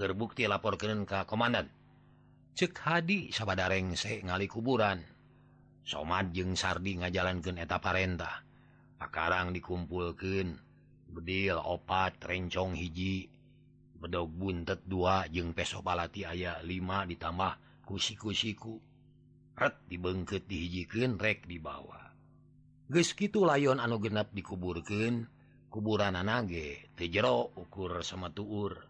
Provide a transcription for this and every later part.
Kerbukti laporkan ke Komandan. Cek Hadi sabadarengsek ngali kuburan. Somad jeung Sardi ngajalankan eta Parentah Pakarang dikumpulkan bedil opat rencong hiji. Bedog buntet dua jeung peso palati aya 5 ditambah kusi-kusiku. Red dibengket dihijikan rek di bawah Geskitu layon anu genap dikuburkan kuburan anage tejero ukur sama tuur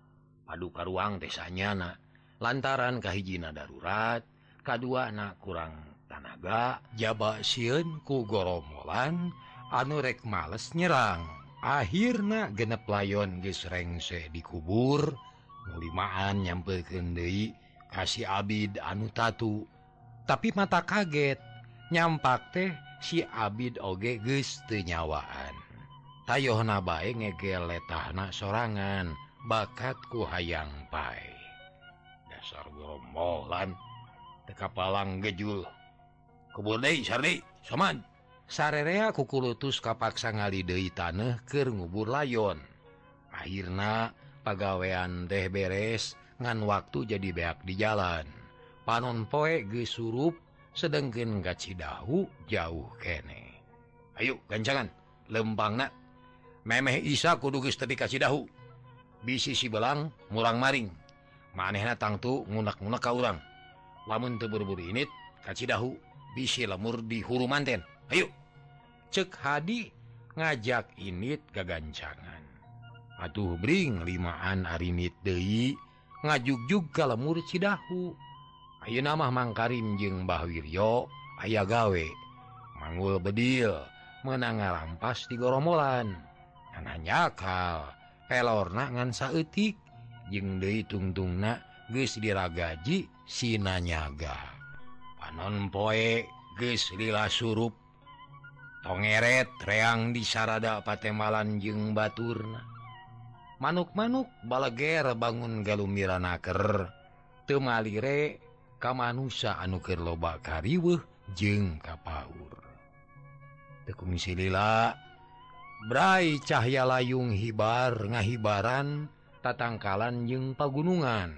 paduka ruang desanyana lantaran kahijina darurat K2 anak kurang tanaga. Jaba siun ku goromolan anurek males nyerang. Akhirnya genep layon gesrengse dikubur mulimaan nyampe kendei kasih Abid anu tatu. Tapi mata kaget nyampak teh si Abid oge gestnyawaan tayohna baik ngegel letahna sorangan. bakatku hayang pai. Dasar romolan tekapalang gejul. Kebodai Sari soman. Sarerea kukulutus kapaksa ngali deui tanah keur ngubur layon. Akhirna pagawean teh beres ngan waktu jadi beak di jalan. Panon poe geus surup sedengkeun gacidahu jauh kene. Ayo gancangan. Lempang nak. Memeh Isa kudu geus tepi kasih dahu bisi si belang murang maring. Manehna tangtu ngunak-munak ka urang. Lamun teu buru-buru init kacidahu bisi lemur di huru manten. Ayo. Cek hadi ngajak init gagancangan. Atuh bring limaan arinit deui ngajugjug ka lemur cidahu. Ayo nama Mang Karim jeung Mbah Wiryo aya gawe. Mangul bedil menang ngarampas di goromolan anaknya kal. pelorna ngan ngansaetik jeung Dewi tungtungna guys diragaji Sinanyaga panon poe guys lila surup tongeret reang di sarada patemalan jeung Baturna. Manuk-manuk balager bangun gallumiranaker temalire kamanusa anukir loba kariweh jeung kapaur. Tekumisi lila Brai cahya layung hibar ngahibaran tatangkalan jeung pagunungan.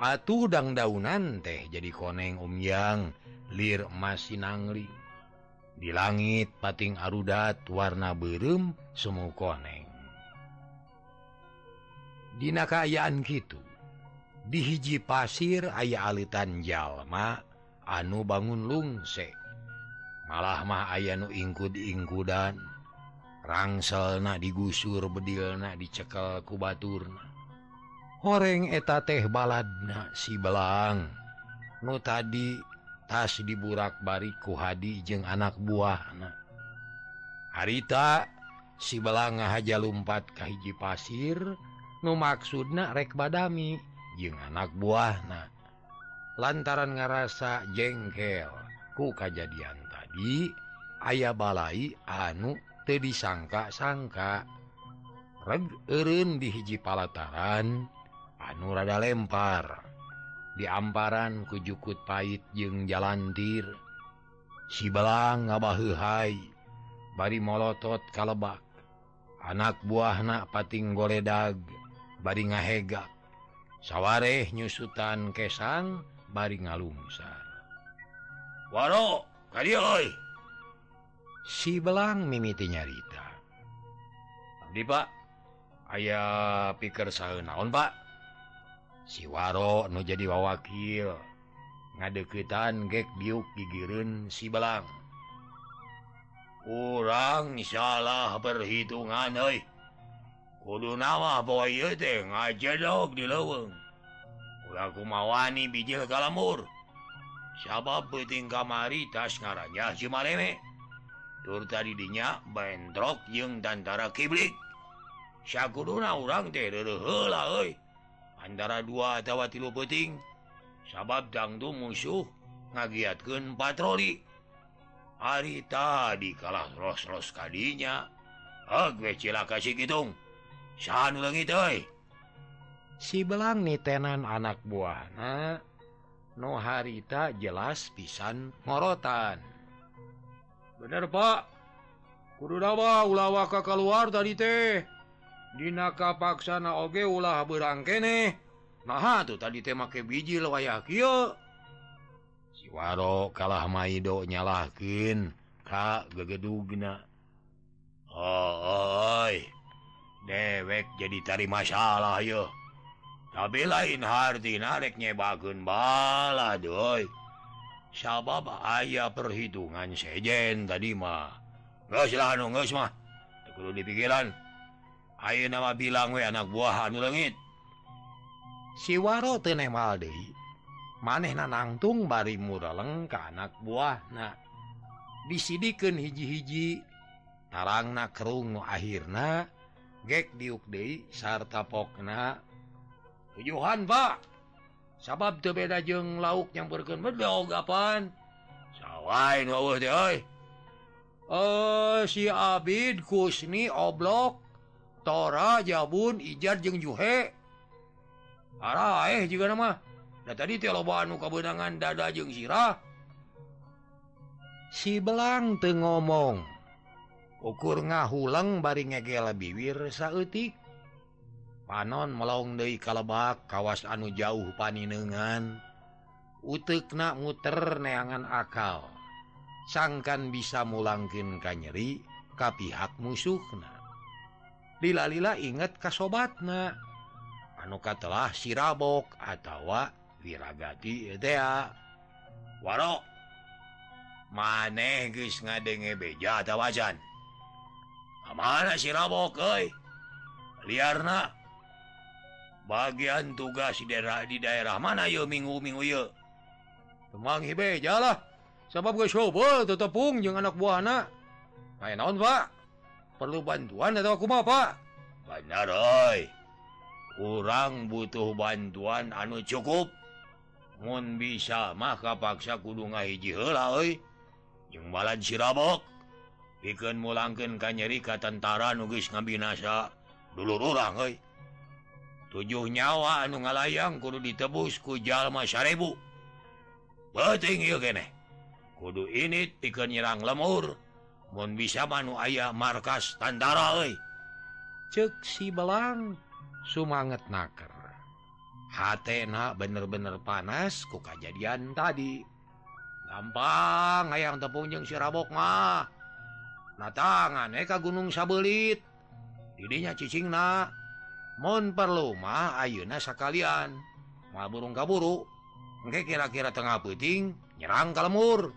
Atuh dang daunan teh jadi koneng umyang lir masinangli di langit pating arudat warna berem semu koneng. Dina kaayaan gitu dihiji pasir aya alitan jalma anu bangun lungse. malah mah aya nu ingkud-ingkudan rangselna digusur bedilna dicekel kubaturna horeng eta teh baladna si belang. Nu tadi tas diburak bariku Hadi jeung anak buahna. Harita si belang aja lumpat ke hiji pasir nu maksudna rek badami jeung anak buah buahna. Lantaran ngerasa jengkel ku kejadian tadi ayah balai anu tadi sangka-sangka Reun di hiji palataran anu rada lempar. Diamparan kujukut pahit jeung jalantir sibelang ngabahhuhai bari molotot kalebak. Anak buah na pating goledag bari ngahegak. Sawwareh nyusutan kesang bari ngalungsar. Waro kali si belang mimiti nyarita di Pak. Ayaah pikir sah naon Pak? Siwaro nu jadi wawakil ngadeketan gek biuk digiun si belang. Kurang salah perhitungan oi kudu nawa boy ngaja dog di leweng aku mawani bijil kalamur. Sabab puting kamari tas ngaranya si lemek tur tadi dinya bentrok jeung dantara kiblik. Syakuduna orang teh antara dua tawa tilu peting sabab dangdu musuh ngagiatkan patroli. Hari tadi kalah ros-ros kadinya. tadinya cilaka situng si belang nih tenan anak buah. Nah, no harita jelas pisan ngorotan. bener Pak. Kududawa ulawaka keluar dari teh. Dinaka paksana oge ulah berangkene nah tuh tadi teh make biji waya siwaro kalah maido nyalakin Ka gegedugna Oh dewek jadi tari masalah yo tapi lain hardinreknya bagun bala doi. sabab ayah perhitungan sejen tadi mah nggaklah nunggus mah di pikiran Ayo nama bilang we ah, anak buah anu legit siwaro tenemaldi maneh na nangtung bari muraleng ke anak buah na. Disidikan hiji-hiji tarang na kerung akhirnya gek diukde sarta pokna tujuhan Pak sabab beda jeng lauk yang berken kapan uh, si Abid Kusni oblok Tora Jabun Ijar jeng Juhe. Arah eh juga nama. Nah, tadi tiobau kebenangan dada jeng sirah. Si belang te ngomong ukur ngahuleng baringnyabiwir sautik panon melong De kalebak kawas anu jauh paninengan. Uteknak muter neangan akal. Sangkan bisa mulangkin ka nyeri ka pihak musuhna. Lila-lila inget kasobatna anuka telah sirabok atau wirragati war maneh guys ngadenge beja atau wajan mana sirabok liarna. bagian tugas di daerah di daerah mana yo minggu-minggu Temang hibejalah sebab gue coba tepung jeung anak buah anak. Main naon Pak? Perlu bantuan atau aku mau Pak? Benar oi. Kurang butuh bantuan anu cukup. Mun bisa mah kapaksa kudu ngahiji heula oi. Jeung balan sirabok pikeun mulangkeun ka nyeri ka tentara nu geus ngabinasa. Dulur urang oi. tujuh nyawa anu ngalayang kudu ditebus ku jalma sarebu beting kudu ini pikir nyerang lemur mau bisa manu ayah markas tandara cek si belang sumanget naker. Hatna bener-bener panas ku kejadian tadi. Gampang ayaang tepunjeng sirabok mah. Nah tangan eka eh, gunung sabelit. Didinya cicing na Mon perlu mah Ayeuna sekalian mal burung kaburu nggak kira-kira tengah puting nyerang kalemur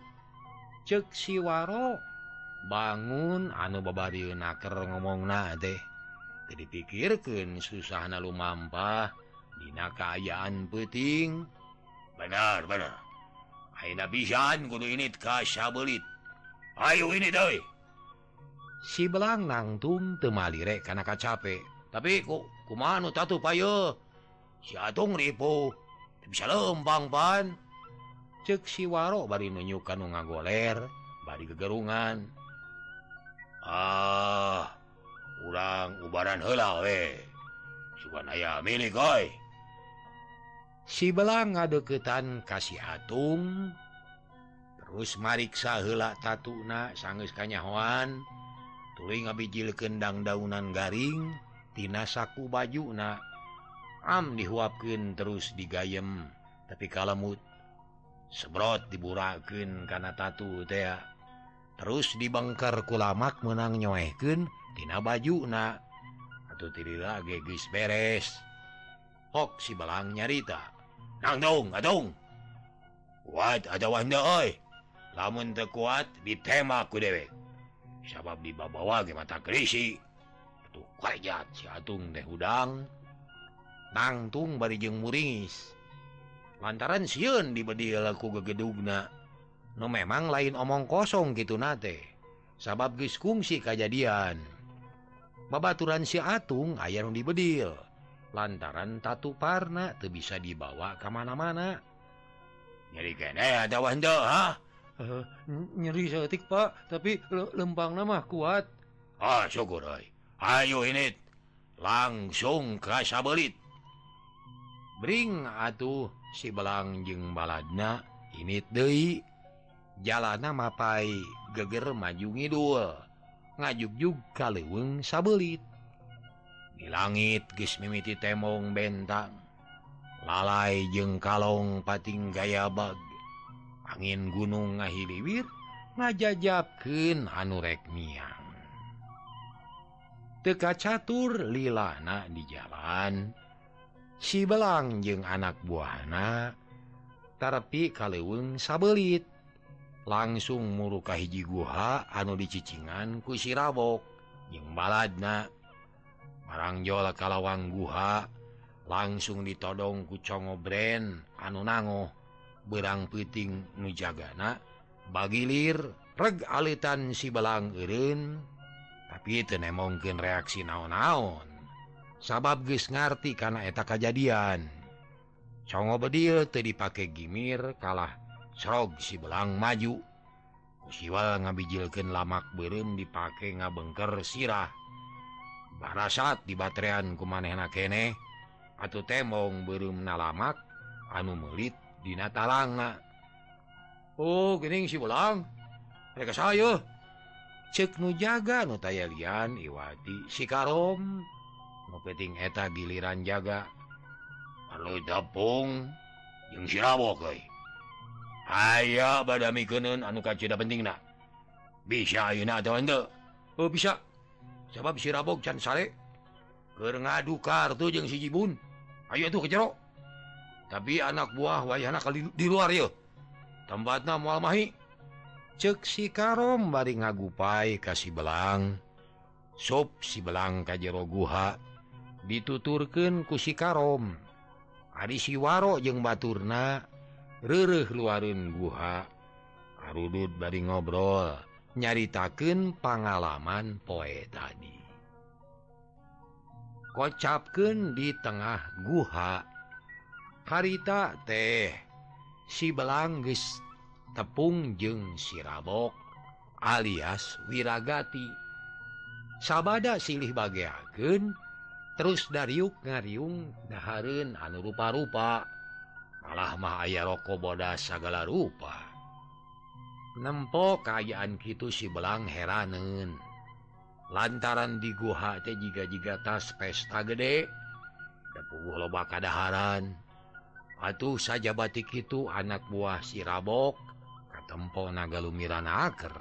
cek siwaro bangun anu babari naker ngomong na teh. Dipikirkan susah na lumampah dina kaayaan puting benar benar. Aina bisan kudu ini kasabelit ayo ini doi si belang nangtung temalirek karena kacape. tapi kok kumanu tatu payo situng ribu bisa lembang ban cek siwaro bari nunyukan nu ngagoler bari kegerungan ah urang ubaran hela we. Sugan aya milik koi si belang ngadeketan kasih atung terus mariksa hela tatuna sanggeus kanyahoan. Tuluy ngabijil kendang daunan garing. tina saku baju na am dihuapkan terus digayem. Tapi kalemut sebrot diburaken karena tatu tea terus dibengkar kulamak menang nyoeken tina baju na. Atau tidaklah gegis beres. Hok si belang nyarita nang dong adong. Kuat ada wanda oi. Lamun tekuat ditema ku dewek. Sabab dibabawa ge mata krisi tuh atuh si Atung teh udang nangtung bari jeung muringis lantaran siun dibedi laku gegedugna no memang lain omong kosong gitu nate. Sabab guys kungsi kejadian babaturan si Atung ayaung dibedil. Lantaran tatu parna tuh bisa dibawa kemana-mana jadi nyeri eh, Pak tapi lempang nama kuat. Ah syukur Ayo ini. Langsung kerasa belit. Bring atuh si belang jeng baladna. Ini De jalana mapai geger majungi dua ngajuk juga leweng sabelit di langit gis mimiti temong bentang. Lalai jeng kalong pating gaya bag. Angin gunung ngahiliwir ngajajabken anu rek miang. teka catur lilana di jalan. Si belang jeung anak buahanatarapi kaleweng sabelit. Langsung murukah hiji guha anu dicicingan ku sirabok jeung baladna. Marangjola kalawang guha langsung ditodong kucongo brand anu nango. Berang puting nujagana bagilir reg alitan si belang Irin gitu mungkin reaksi naon-naon. Sabab guys ngerti karena eta kejadian Congo bedil tuh dipakai gimir kalah serog si belang maju. Siwal ngabijilkan lamak berem dipakai ngabengker sirah. Barasat di baterian ku manehna kene atau temong berem nalamak anu melit di natalanga oh gening si belang. Mereka saya. cek nujaga nutayalian Iwati sikarom nupeting eta giliran jaga. Halo dapung yang sirabo kei aya badami mikeun anu kacida penting na bisa ayeuna atau oh bisa. Sebab sirabok can sare keur ngadu kartu jeung si Jibun. Ayo tuh ke jero tapi anak buah wayahna kali di luar ya tempatna moal mahi. cek si Karom bari ngagupai kasih belang sop si belang kajjeroguha dituturken ku si Karom. Ari siwaro jeung Baturna rereh luarin guha. Arudut bari ngobrol nyaritaken pengalaman poe tadi. Kocapken di tengah guha. Harita teh si belangges tepung jeung sirabok alias wiragati. Sabada silih bagiaken terus dariuk ngariung Daharun anu rupa-rupa. Malah mah aya rokok bodas segala rupa. Nempo keayaan gitu si belang heranen lantaran di Guha teh jika jika tas pesta gede kepuguh loba kadaharan. Atuh saja batik itu anak buah sirabok Empo Nagalumiran Aker.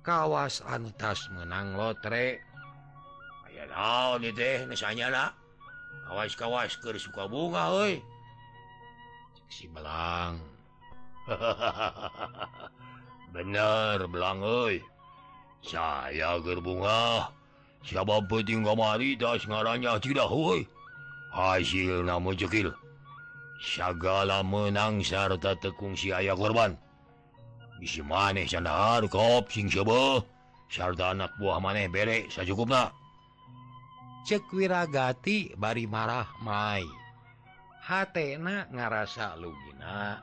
Kawas Antas menang lotre. Kawas-kawas ke suka bunga si belang. Bener belang saya gerbunga siapa peting kamari tas ngaranya tidak hoi hasil namun cekil segala menang serta tekung si ayah korban. isi maneh sandhar kop sing sebe sarta anak buah maneh bere sacukupna cek wiragati bari marah Mai. Hatena ngarasa lugina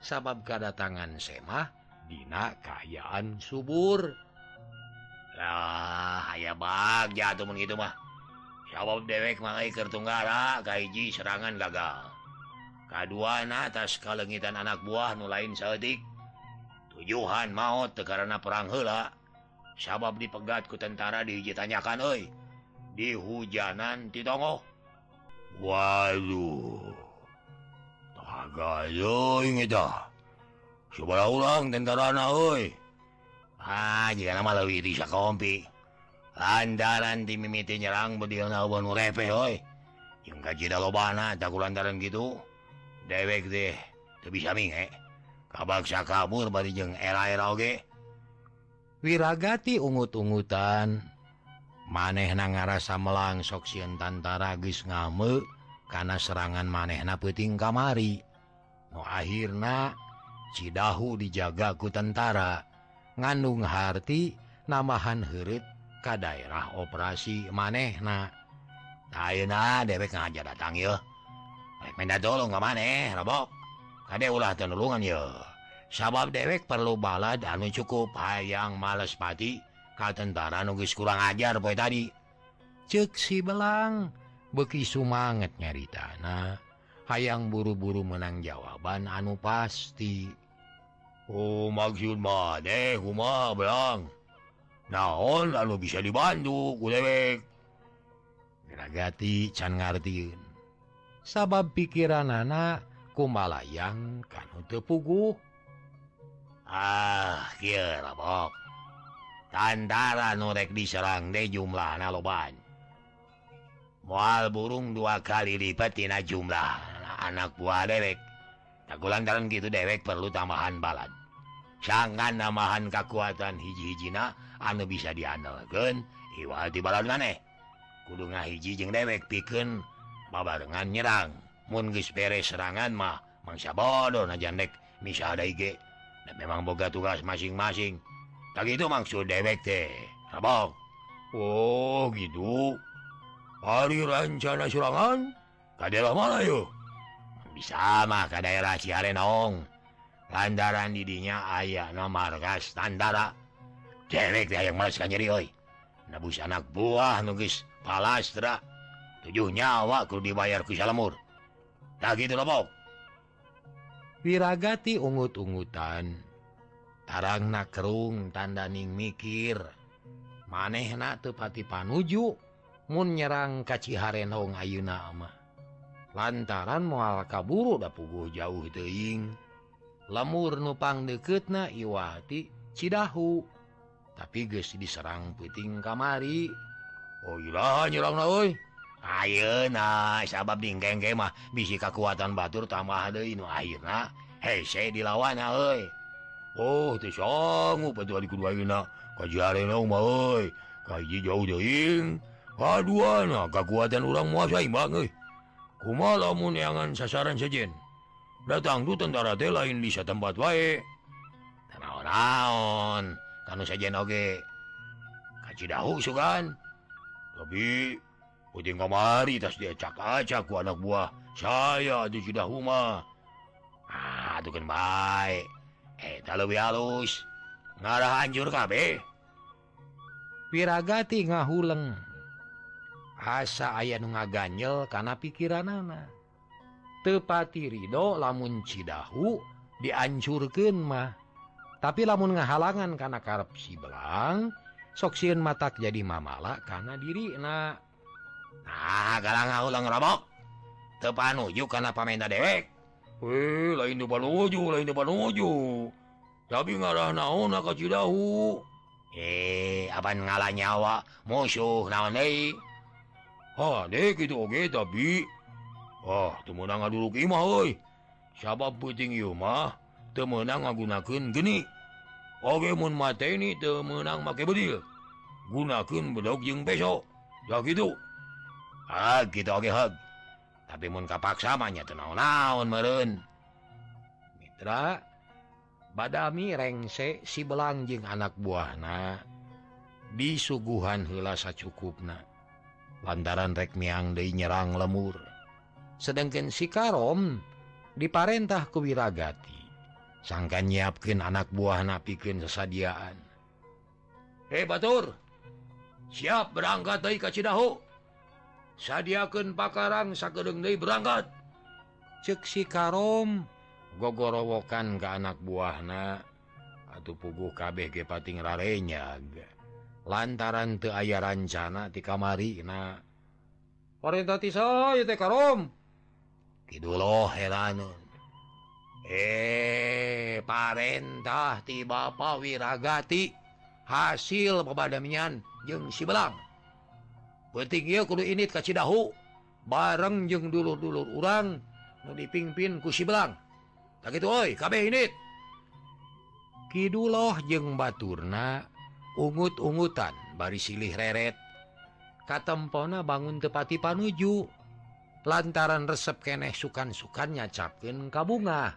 sabab kedatangan semah Dina kahyaan suburlah aya bag jatuh begitu mah. Sabab dewek mangai Kertunggara Kaiji serangan gagal kedua atas kalengitan anak buah nulain sadik tujuhan maut karena perang hela sabab dipegatku tentara dijitanyakan Oi di hujanan ditongo Waduh. Ulang tentara bisa kompi landaran dimimiti nyerang bedil narepe yang gaji loban tak lantaran gitu dewek deh bisa minge kabaksa kabur bari jeung eraoge wirragati ungut-ungutan. Maneh na ngarasa melang soksien tantara gis ngame karena serangan maneh na peting kamari. Noahirna Cidahu dijagaku tentara. Ngandung harti namahan herut ka daerah operasi manehna Auna dewek ngaja datang yo. Tolong maneh robok. Kade ulah tenulungan ya sabab dewek perlu balad anu cukup. Hayang males pati ka tentara nugis kurang ajar poi tadi. Ceksi belang. Beki sumanget nyari tanah. Hayang buru-buru menang jawaban anu pasti. Oh maksud madeh kuma belang. Naon lalu bisa dibantu ku dewek? Geragati can ngartiin. Sabab pikiran anak kumalayang kan untuk pugu. Ah tandara norek diserang de jumlah naloban mual burung dua kali lipatina jumlah anak buah derek takgu lantaran gitu derek perlu tambahan balad. Jangan namahan kekuatan hiji-hijina anu bisa dianalken iwa di balad maneh. Kudu ngahiji jeng dewek piken babarengan nyerang. mungis beres serangan mah mangsa bodoh najandek bisa ada IG dan memang boga tugas masing-masing. Tak itu maksud dewek teh Abang Oh gitu. Hari rencana serangan ke daerah mana yuk bisa mah ke daerah Ciarenong. Landaran didinya ayah nama markas tandara dewek teh yang males nyeri oi. Nabus anak buah nugis palastra. Tujuh nyawa kudu dibayar ku salamur. gitu piragati ungut-ungutan. Tarang nakerung tandaning mikir. Maneh manehna tepati panuju mun nyerang kaciharong ayuna ama. Lantaran mual kaburu da puguh jauh teing lemur nupang deket na Iwati Cidahu. Tapi guys diserang puting kamari. Oh Olah nyerang na Ayo na sabab dinggeng mah bisi kekuatan batur tambah deui nu ayeuna hese dilawan ah, euy. Oh teu sangu di kudu ayeuna kajarena mah euy. Kaji jauh deing kaduana ah, kekuatan urang moal saimbang euy. Kumaha lamun neangan sasaran sejen? Datang tuh tentara teh lain bisa tempat wae. Tanaon-naon, kanu sejen oge. Kacidahu sugan. Tapi ujung kamari tas dia acak-acak ku anak buah. Saya di sudah huma ah itu kan baik. Eh tak lebih halus. Ngarah hancur kabe piragati ngahuleng asa ayah nu ngaganyel karena pikiran anak tepati ridho lamun cidahu diancurkan mah. Tapi lamun ngahalangan karena karep si belang soksiun matak jadi mamala karena diri nak nah galang ulang robok tepanuju karena pamenda dewek Wih, lain depan nuju lain depan nuju tapi ngarah naon ka cidahu eh, oh, eh aban ngalah nyawa musuh naon deui Ha, deh gitu oge tapi ah teu meunang ngaduruk imah euy sabab penting ieu mah teu meunang ngagunakeun geni oge mun mateni teu meunang make bedil gunakeun bedog jeung besok ya gitu Al gitu oge okay, tapi mun kapaksa mah naon-naon meureun. Mitra badami rengse si belangjing anak buahna disuguhan heula sacukupna. Lantaran rek miang deui nyerang lemur. Sedangkan si Karom diparentah ku Wiragati. Sangka nyiapkeun anak buahna pikeun sesadiaan. Hei Batur, siap berangkat deui ka Cidahu. sadiaken pakarang sakedengdei berangkat. Ceksi karom. Gogorowokan ke anak buahna atuh puguh kabeh gepating rarenya lantaran te aya rancana ti kamari na perintah saya teh karom. Kiduloh heranun eh parentah ti bapak wiragati hasil pebadamian jeung si belang. penting kudu ini Cidahu. Bareng jeung dulu-dulur urang nu dipimpin ku Sibelang. Tak kusilang oi kabeh init. Kiduloh jeung Baturna ungut-ungutan bari silih reret. Katempona bangun tepati panuju. Lantaran resep keneh sukan-sukan nyacapkeun ka bunga.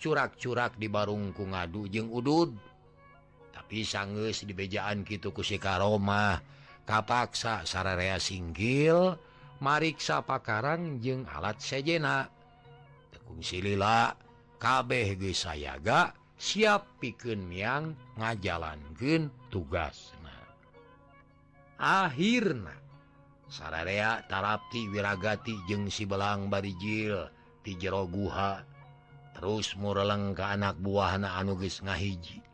Curak-curak di barungku ngadu jeung udud. Tapi sangges di bejaan si Sikaromah kapaksa sararea singgil mariksa pakarang jeung alat sejena. Tekung silila kabeh ge sayaga siap piken miang ngajalankan tugasna. Akhirna sararea tarapti wiragati jeung si belang barijil ti jero guha terus mureleng ke anak buah buahna anuges ngahiji.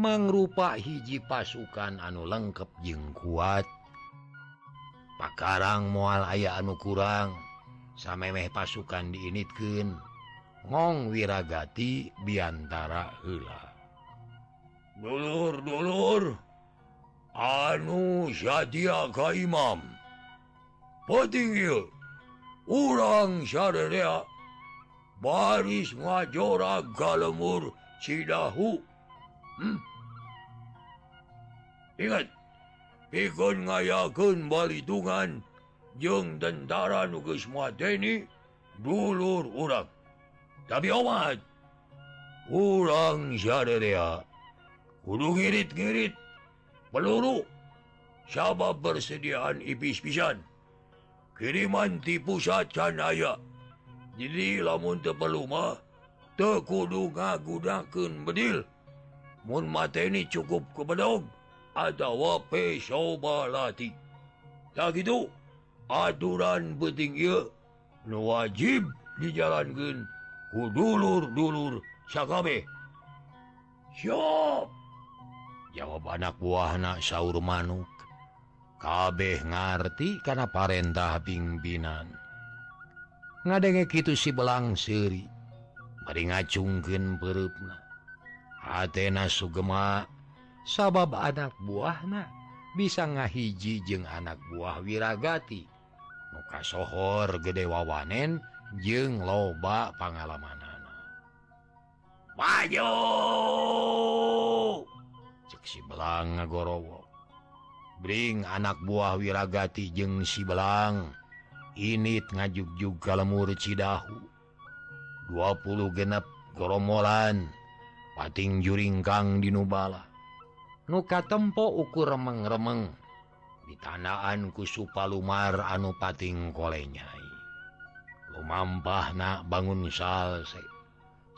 mangrupa hiji pasukan anu lengkap jeung kuat. Pakarang mual aya anu kurang samemeh pasukan diinitken ngong wirragati diantara hela dulur-dulur anu Syadia Ka Imam petinggil urang syria baris ngajora galemur Cidahu. Hmm? ingat pikun ngayaken balitungan jeung tentara nuges mateni dulur urang tapi omat, urang syria kudu ngirit-ngirit peluru sabab persediaan ipis pisan. Kiriman di pusat canaya jadi lamun tepeluma tekudu ngagunakeun bedil. Mun mateni cukup kebedog atawaobalati tak itu aturan penting il nu wajib dijalankan ku dulur-dulur sakabe. Siap. Jawab anak buah anak sauur manuk. Kabeh ngerti karena parentah pimpinan. Ngadenge gitu si belang seri. Mari ngacungken perupna Athena Sugema sabab anak buahna bisa ngahiji jeung anak buah wirragati muka sohor gede wawanen jeung loba pengalaman Bayo ceksi belang ngagorowo. Bring anak buah wirragati jeung si belang. Init ngajuk juga lemur Cidahu 20 genep goromolan pating juring Kang dinubala muka tempo ukur remeng-remeng. Di tanaanku supalumar anu pating kolenyai. Lumampah na bangun salse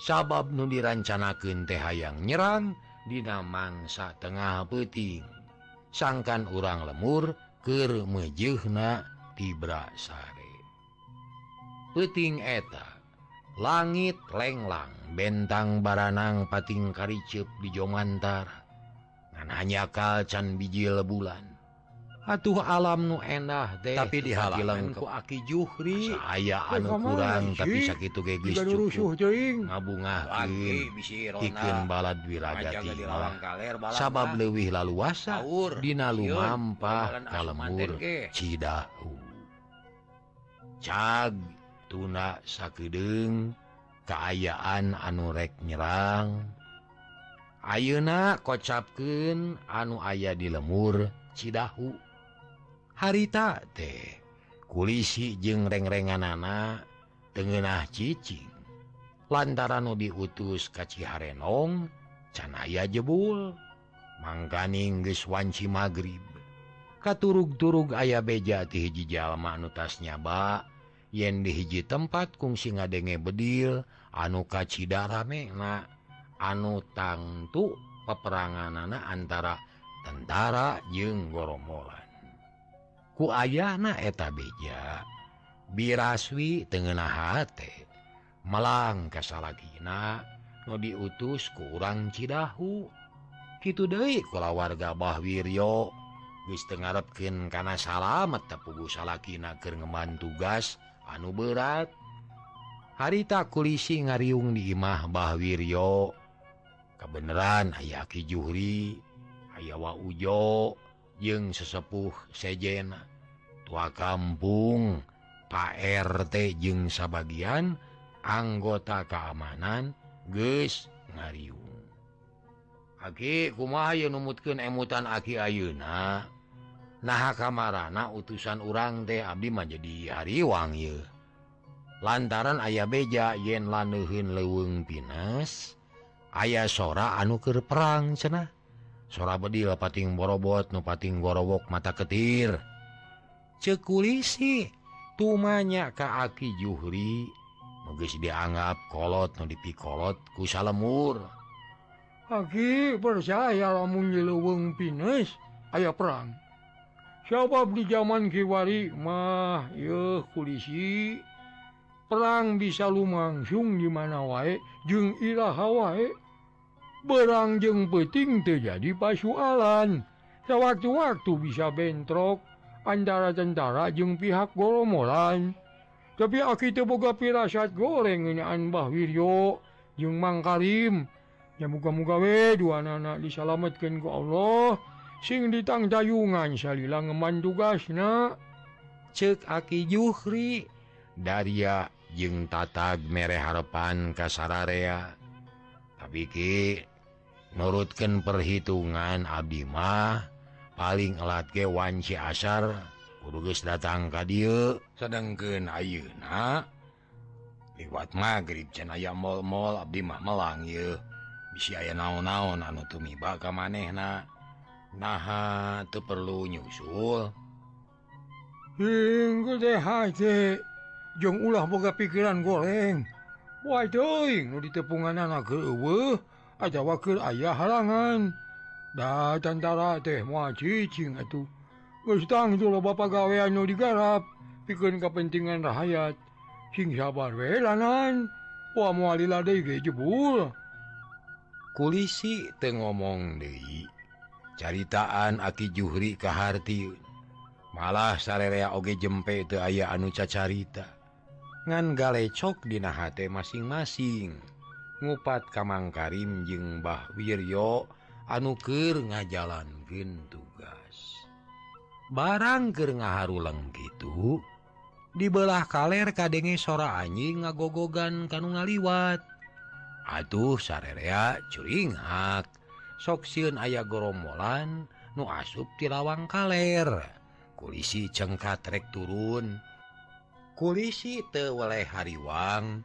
sabab nu dirancanaken teh hayang nyerang dina mangsa tengah peting sangkan urang lemur keur mejehna tibra sare. Peting eta langit lenglang bentang baranang pating karicep di Jomantara. hanya kacan bijil bulan atuh alam nu endah deh tapi dihalangku aki Juhri. Aya anu kurang tapi sakit ngabungakin balad sabab lewih laluasa dina lumampah kalemur cidahu. Cag tuna sakdeng keayaan anurek nyerang. Ayeuna kocapken anu ayah di lemur Cidahu. Harita teh kulisi jeung reng-rengan nana tengenah cicing. Lantaran nu diutus kaciharenong canaya jebul. Mangganing geswanci magrib. Katurug-turug ayah beja ti hiji jalma anu tas nyaba yen di hiji tempat kungsi ngadenge bedil anu kacida ramena anu tangtu peperangan anak antara tentara jeung goromolan ku ayana eta beja biraswi tengenah melang kesalagina no diutus kurang Cidahu. Gitu deh kalau warga Bahwiryo wis tengarepkin karena salamet tepugu salakina salahkin ngeman tugas anu berat. Harita kulisi ngariung di Imah Bawiryo kebenaran aya Ki Juhri ayawa Ujo jeung sesepuh sejena. Tua kampung Pak RT jeung sabagian anggota keamanan guys ngariung. Aki kuma numutkan emutan Aki Ayeuna? Nah kamarana utusan urang teh Abdi menjadi hariwang lantaran ayah beja yen lanuhin leweng pinas ayaah sora anuker perang cenah. Sora bedil pating borobot nupating gorowok mata ketir. Cekulisi tumanya ka aki Juhri mugis dianggap kolot nu dipikolot kusa lemur Aki percaya lamun nyeleweng pines aya perang. Siapa di zaman kiwari mah yeuh kulisi. Perang bisa lumangsung di mana wae jeung ira hawae berangjeng peting terjadi pasualan. Sewaktu-waktu bisa bentrok. Antara tentara jeung pihak goromolan. Tapi aki teboga pirasat goreng ngenyaan Bah Wiryo jeung Mang Karim ya muga-muga we dua anak disalametkeun ku Allah. Sing ditang dayungan salila ngeman tugas na cek aki Juhri. Daria jeung tatag mere harapan kasararea tapi ki menurutkan perhitungan Abdimah paling alat kewan si asar kuduges datang ka dia sedangkan Ayeuna liwat magrib cenaya aya mall-mall melang ye bisi aya naon-naon anu tumiba ka manehna. Nah tuh perlu nyusul. Hinggu deh hati Jong ulah boga pikiran goreng. Wah doing nu ditepungan anak keuweuh ada wakil ayah halangan da tentara teh mua cicing atuh gustang itu loh bapak gawean nu digarap pikun kepentingan rakyat sing sabar we lanan wa moal lade ge jebul kulisi teu ngomong deui caritaan aki juhri kaharti malah sarerea oge jempe teu aya anu cacarita ngan galecok dina hate masing-masing ngupat Kamang Karim jeung Mbah Wiryo anukir ngajalanken tugas. Barangker ngaharu leng gitu dibelah kaller kadenge sora anjing ngagogogan kanu ngaliwat. Aduh sarerea curing curingak soksiun ayah goromolan nu asup di lawang kaller kulisi cengkat cengkatrek turun. Kulisi tewaleh hariwang,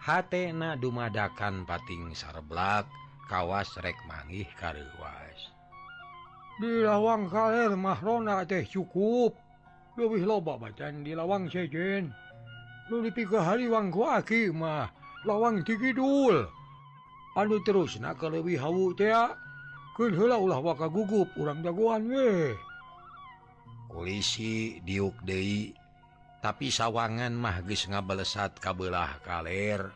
hatna dumadakan pating sarblak kawas rek mangih karwas di lawang kalir mahrona teh cukup. Lebih loba bacan di lawang sejen. Lu di tiga hari wangku aki mah lawang tikidul anu terus nak lebih hawu teh kun heula ulah waka gugup urang jagoan we. Kulisi diuk deui. tapi sawangan mahgis ngabelesat kabelah kaler.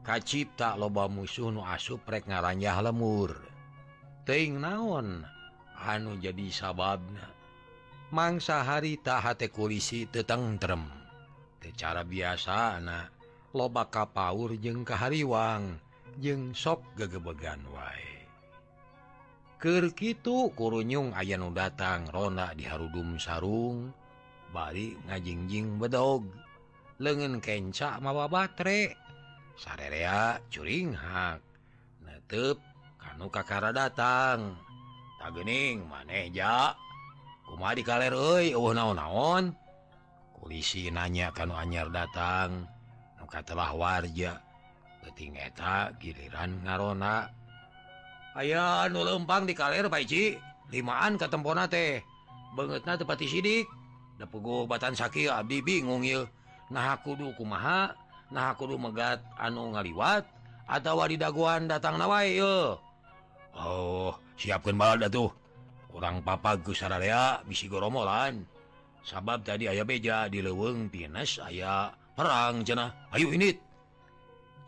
Kacipta loba musuh nu asup rek ngaranjah lemur. Teing naon? Anu jadi sababna. Mangsa harita hate kulisi tetengtrem secara biasa anak loba kapaur jeung kahariwang jeung sok gegebegan wae. Kerkitu kurunyung aya nu datang Rona di Harudum sarung. bari ngajingjing bedog. Lengen kencak mawa baterai sarerea curing hak netep kanu kakara datang. Tak tagening maneja. Kuma di kaler euy eueuh naon-naon. Polisi nanya kanu anyar datang. Nuka telah warja. Peting eta giliran ngarona. Aya anu lempang di kaler paiji limaan katempona teh. Bangetna tepati sidik. dapugobatan sakit Abdi ah, bingung il nah kudu kumaha nah kudu megat anu ngaliwat atau wadi daguan datang nawa Oh siapkan bal tuh. Kurang papa Gusararea bisi goromolan. Sabab tadi ayah beja di leweng Pines ayaah perang jenah ayo ini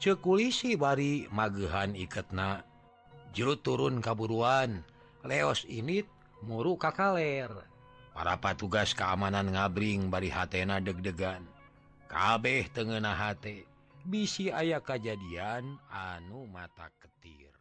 cekulisi bari magehan iketna. Jerut turun kaburuan. Leos ini muru kakaler. para tugas keamanan ngabring bari hatena deg-degan. Kabeh tengena hate. Bisi ayah kejadian anu mata ketir.